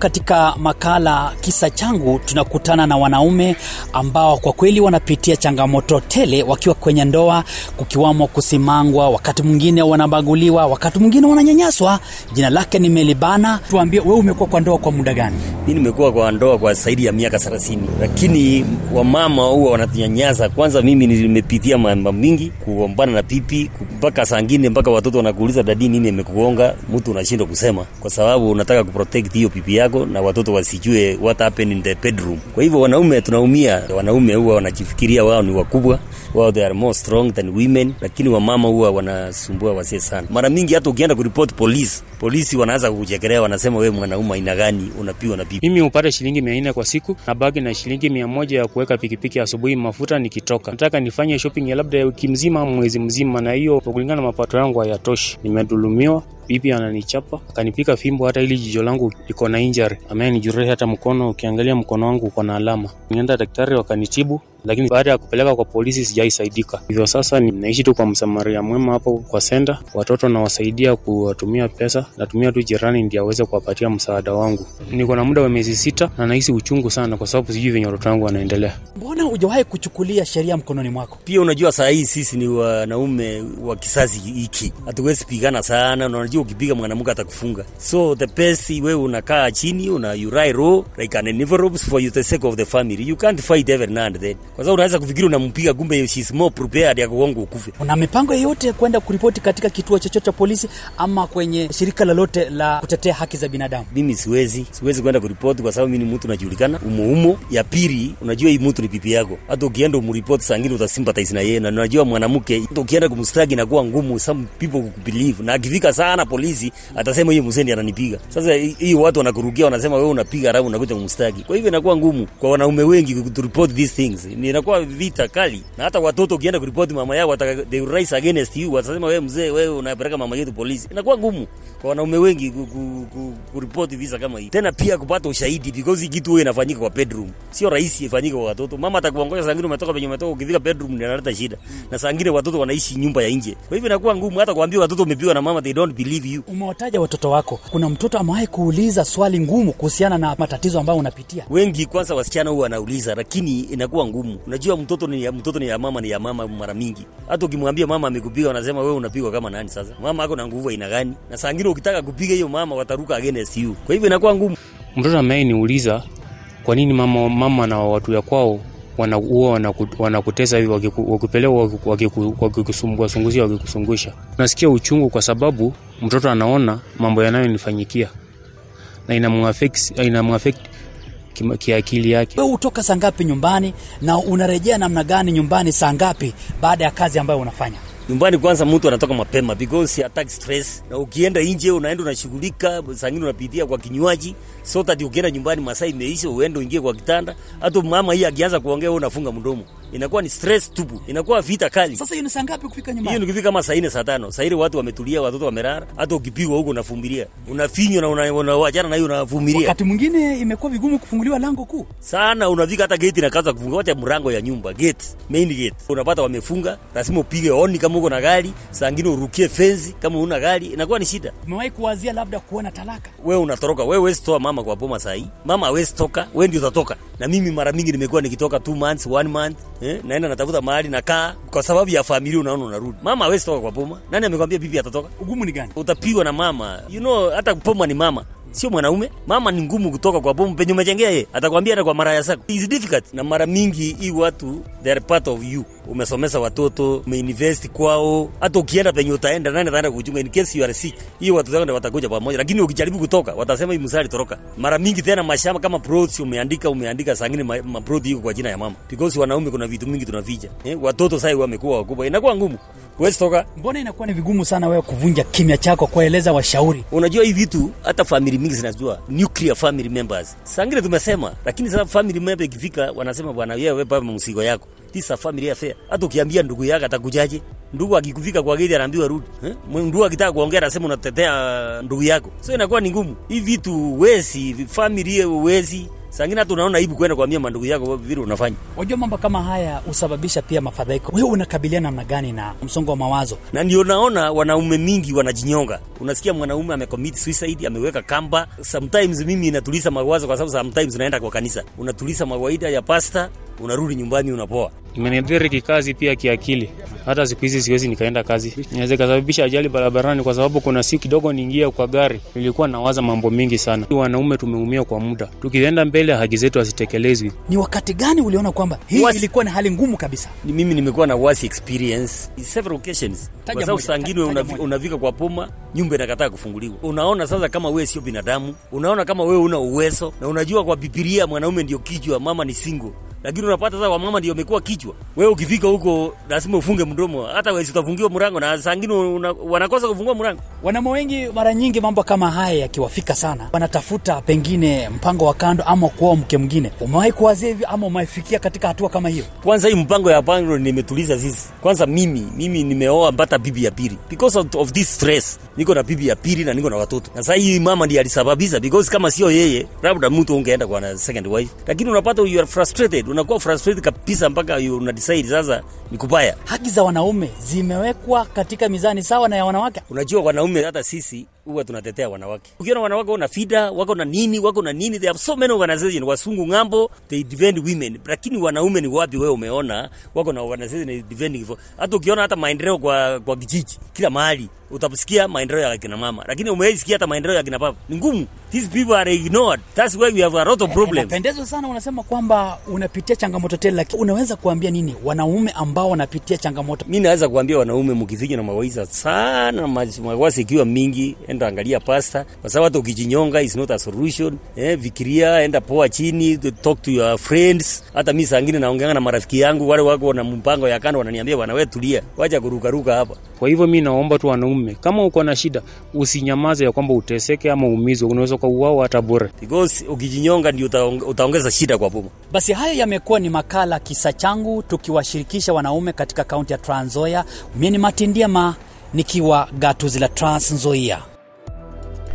Katika makala kisa changu tunakutana na wanaume ambao kwa kweli wanapitia changamoto tele wakiwa kwenye ndoa, kukiwamo kusimangwa, wakati mwingine wanabaguliwa, wakati mwingine wananyanyaswa. Jina lake ni Melibana. Tuambie, wewe umekuwa kwa ndoa kwa muda gani? mi nimekuwa kwa ndoa kwa zaidi ya miaka thelathini lakini wamama huwa wanatunyanyasa kwanza mimi nimepitia mambo mingi kuombana na pipi mpaka saa mpaka watoto wanakuuliza dadi nini imekugonga mtu unashindwa kusema kwa sababu unataka kuprotect hiyo pipi yako na watoto wasijue what happened in the bedroom. Kwa hivyo wanaume tunaumia. Wanaume huwa wanajifikiria wao ni wakubwa. Wao they are more strong than women. Lakini wamama huwa wanasumbua wasee sana. Mara mingi hata ukienda kuripoti polisi polisi wanaanza kukuchekelea wanasema wewe mwanaume aina gani unapigwa na bibi. mimi hupata shilingi mia nne kwa siku na bagi na shilingi mia moja ya kuweka pikipiki asubuhi mafuta nikitoka. Nataka nifanye shopping ya labda wiki mzima mwezi mzima na hiyo kulingana na mapato yangu hayatoshi. Nimedhulumiwa bibi ananichapa akanipika fimbo hata ili jicho langu liko na injury. Amenijurehi hata mkono ukiangalia mkono wangu uko na alama. Nienda daktari wakanitibu lakini baada ya kupeleka kwa polisi sijaisaidika hivyo sasa ninaishi tu kwa msamaria mwema hapo kwa senda watoto nawasaidia kuwatumia pesa. Natumia tu jirani ndio aweze kuwapatia msaada wangu. Niko na muda wa miezi sita na nahisi uchungu sana kwa sababu sijui venye watoto wangu wanaendelea. Mbona hujawahi kuchukulia sheria mkononi mwako? pia unajua saa hii sisi ni wanaume wa kizazi hiki. Hatuwezi pigana sana. Na unajua ukipiga mwanamke atakufunga. So the best wewe unakaa chini una you lie low like an envelope for you the sake of the family. You can't fight every now and then kwa sababu unaweza kufikiri unampiga kumbe she's more prepared ya kugonga ukufe. Una mipango yoyote kwenda kuripoti katika kituo chochote cha polisi ama kwenye shirika lolote la kutetea haki za binadamu? mimi siwezi siwezi kwenda kuripoti kwa sababu mimi ni mtu najulikana. Umuumo ya pili unajua hii mtu ni pipi yako. Hata ukienda umripoti sangine utasympathize na yeye na unajua mwanamke hata ukienda kumstaki inakuwa ngumu. Some people kukubelieve, na akifika sana polisi atasema hiyo mzee ananipiga. Sasa hii watu wanakurukia wanasema wewe unapiga alafu unakuja kumstaki. Kwa hivyo inakuwa ngumu. Kwa wanaume wengi report these things ni inakuwa vita kali. Na hata watoto ukienda kuripoti mama yao wataka, they will rise against you watasema wewe mzee wewe unapeleka mama yetu polisi. Inakuwa ngumu kwa wanaume wengi ku, ku, ku, kuripoti visa kama hii. Tena pia kupata ushahidi because kitu huwa inafanyika kwa bedroom. Sio rahisi ifanyike kwa watoto. Mama atakuongoza saa umetoka penye umetoka ukifika bedroom ndio shida. Na saa watoto wanaishi nyumba ya nje. Kwa hivyo inakuwa ngumu hata kuambia watoto umepigwa na mama they don't believe you. Umewataja watoto wako, kuna mtoto amewahi kuuliza swali ngumu kuhusiana na matatizo ambayo unapitia? wengi kwanza wasichana huwa wanauliza lakini inakuwa ngumu unajua mtoto ni ya, mtoto ni ya mama ni ya mama mara mingi. Hata ukimwambia mama amekupiga wanasema wewe unapigwa kama nani sasa? Mama ako na nguvu aina gani? Na saa ngine ukitaka kupiga hiyo mama wataruka against you. Kwa hivyo inakuwa ngumu. Mtoto ambaye niuliza kwa nini mama, mama na watu ya kwao wana- huwa wanakutesa hivi wakiku- wakikusumbua sunguzia wakikusungusha nasikia uchungu kwa sababu mtoto anaona mambo yanayonifanyikia na inamuaffect kima- kiakili yake. Wewe hutoka saa ngapi nyumbani na unarejea namna gani nyumbani saa ngapi baada ya kazi ambayo unafanya? nyumbani kwanza mtu anatoka mapema because hataki stress. Na ukienda nje unaenda unashughulika sangine unapitia kwa kinywaji. So that ukienda nyumbani masaa imeisha uende uingie kwa kitanda. Hata mama hii akianza kuongea wewe unafunga mdomo inakuwa ni stress tupu. Inakuwa vita kali. Sasa hiyo ni saa ngapi kufika hiyo nyumbani? nikifika kama saa nne saa tano. Saa ile watu wametulia watoto wamelala. Hata ukipigwa huko unavumilia. Unafinywa na una- unawachana na hiyo unavumilia. Wakati mwingine imekuwa vigumu kufunguliwa lango kuu. sana unafika hata gate inakaza kufunga. Wacha mlango ya nyumba gate main gate. Unapata wamefunga lazima upige honi kama uko na gari saa ngine urukie fenzi kama una gari. Inakuwa ni shida. Umewahi kuwazia labda kuona talaka? wewe unatoroka. Wewe huwezi toa mama kwa boma saa hii. Mama hawezi toka. Wewe ndio utatoka. Na mimi mara mingi nimekuwa nikitoka two months one month eh, naenda natafuta mahali nakaa kwa sababu ya familia unaona unarudi. Mama hawezi toka kwa boma nani amekwambia bibi atatoka? Ugumu ni gani? utapigwa na mama. You know hata boma ni mama. Sio mwanaume. Mama ni ngumu kutoka kwa bomu penye umejengea yeye, atakwambia hata kwa mara ya sako is difficult. Na mara mingi hii watu they are part of you umesomesa watoto, umeinvest kwao. Hata ukienda penye utaenda, nani ataenda kuchunga in case you are sick? Hiyo watoto wako ndio watakuja pamoja, lakini ukijaribu kutoka, watasema hii msali toroka. Mara mingi tena mashamba kama plots umeandika, umeandika sangine ma, ma iko kwa jina ya mama, because wanaume kuna vitu mingi tunavija eh, watoto sasa wamekuwa wakubwa, inakuwa ngumu, huwezi toka. Mbona inakuwa ni vigumu sana wewe kuvunja kimya chako, kueleza washauri? Unajua hii vitu hata family mingi zinajua, nuclear family members. Sangine tumesema, lakini sasa family member ikifika wanasema bwana, wewe baba msigo yako. This is a family affair. Hata ukiambia ndugu yako atakujaje? Ndugu akikufika kwa gate anaambiwa rudi. Eh? Ndugu akitaka kuongea anasema unatetea ndugu yako. So inakuwa ni ngumu. Hii vitu wezi, family wezi. Sangina tunaona aibu kwenda kuambia mandugu yako vile unafanya. Unajua mambo kama haya husababisha pia mafadhaiko. Wewe unakabiliana namna gani na msongo wa mawazo? na ndio naona wanaume mingi wanajinyonga. Unasikia mwanaume amecommit suicide, ameweka kamba. Sometimes mimi inatuliza mawazo, kwa sababu sometimes unaenda kwa kanisa, unatuliza mawaida ya pasta, unarudi nyumbani unapoa. Imeniathiri kikazi pia kiakili. Hata siku hizi siwezi nikaenda kazi, inaweza ikasababisha ajali barabarani, kwa sababu kuna siku kidogo niingia kwa gari, nilikuwa nawaza mambo mingi sana. Wanaume tumeumia kwa muda, tukienda mbele haki zetu hazitekelezwi. Ni wakati gani uliona kwamba hii was... ilikuwa na hali ngumu kabisa? Ni mimi nimekuwa na worst experience in several occasions, kwa sababu saa ingine unavika kwa poma, nyumba inakataa kufunguliwa. Unaona sasa kama wewe sio binadamu, unaona kama wewe una uwezo, na unajua kwa Biblia mwanaume ndio kichwa, mama ni single lakini unapata sasa wamama ndio wamekuwa kichwa. Wewe ukifika huko lazima ufunge mdomo, hata wewe utafungiwa mlango, na saa ingine wanakosa kufungua mlango. Wanaume wengi mara nyingi mambo kama haya yakiwafika sana, wanatafuta pengine mpango wa kando ama kuoa mke mwingine. Umewahi kuwazia hivi ama umefikia katika hatua kama hiyo? Kwanza hii mpango ya pango nimetuliza sisi. Kwanza mimi mimi nimeoa mpata bibi ya pili because of, of this stress. Niko na bibi ya pili na niko na watoto, na sasa hii mama ndiye alisababisha, because kama sio yeye, labda mtu ungeenda kwa na second wife, lakini unapata you are frustrated, unakuwa frustrated kabisa mpaka una decide sasa ni kubaya. Haki za wanaume zimewekwa katika mizani sawa na ya wanawake. Unajua wanaume hata sisi huwa tunatetea wanawake. Ukiona wanawake wana fida, wako na nini, wako na nini, there are so many organizations, wasungu ng'ambo, they defend women. Lakini wanaume ni wapi wewe umeona wako na organizations defending for. Hata ukiona hata maendeleo kwa kwa kijiji, kila mahali utasikia maendeleo ya kina mama, lakini umeisikia hata maendeleo ya kina baba. Ni ngumu. These people are ignored. That's why we have a lot of problems. Napendezwa sana unasema kwamba unapitia changamoto tele, lakini unaweza kuambia nini wanaume ambao wanapitia changamoto? Mimi naweza kuambia wanaume mkifika na mawaidha sana ma- ikiwa mingi enda angalia pasta. Kwa sababu hata ukijinyonga is not a solution. Eh, fikiria enda poa chini talk to your friends. Hata mimi saa ngine naongeanga na marafiki yangu wale wako na mpango ya kando wananiambia bwana wewe tulia. Wacha kurukaruka hapa. Kwa hivyo mimi naomba tu wanaume, kama uko na shida usinyamaze ya kwamba uteseke ama umizwe, unaweza kuuawa hata bure. because ukijinyonga ndio utaongeza shida kwa puma. Basi haya yamekuwa ni makala kisa changu, tukiwashirikisha wanaume katika kaunti ya Trans Nzoia. Mimi ni Martin Ndiema nikiwa gatuzi la Trans Nzoia.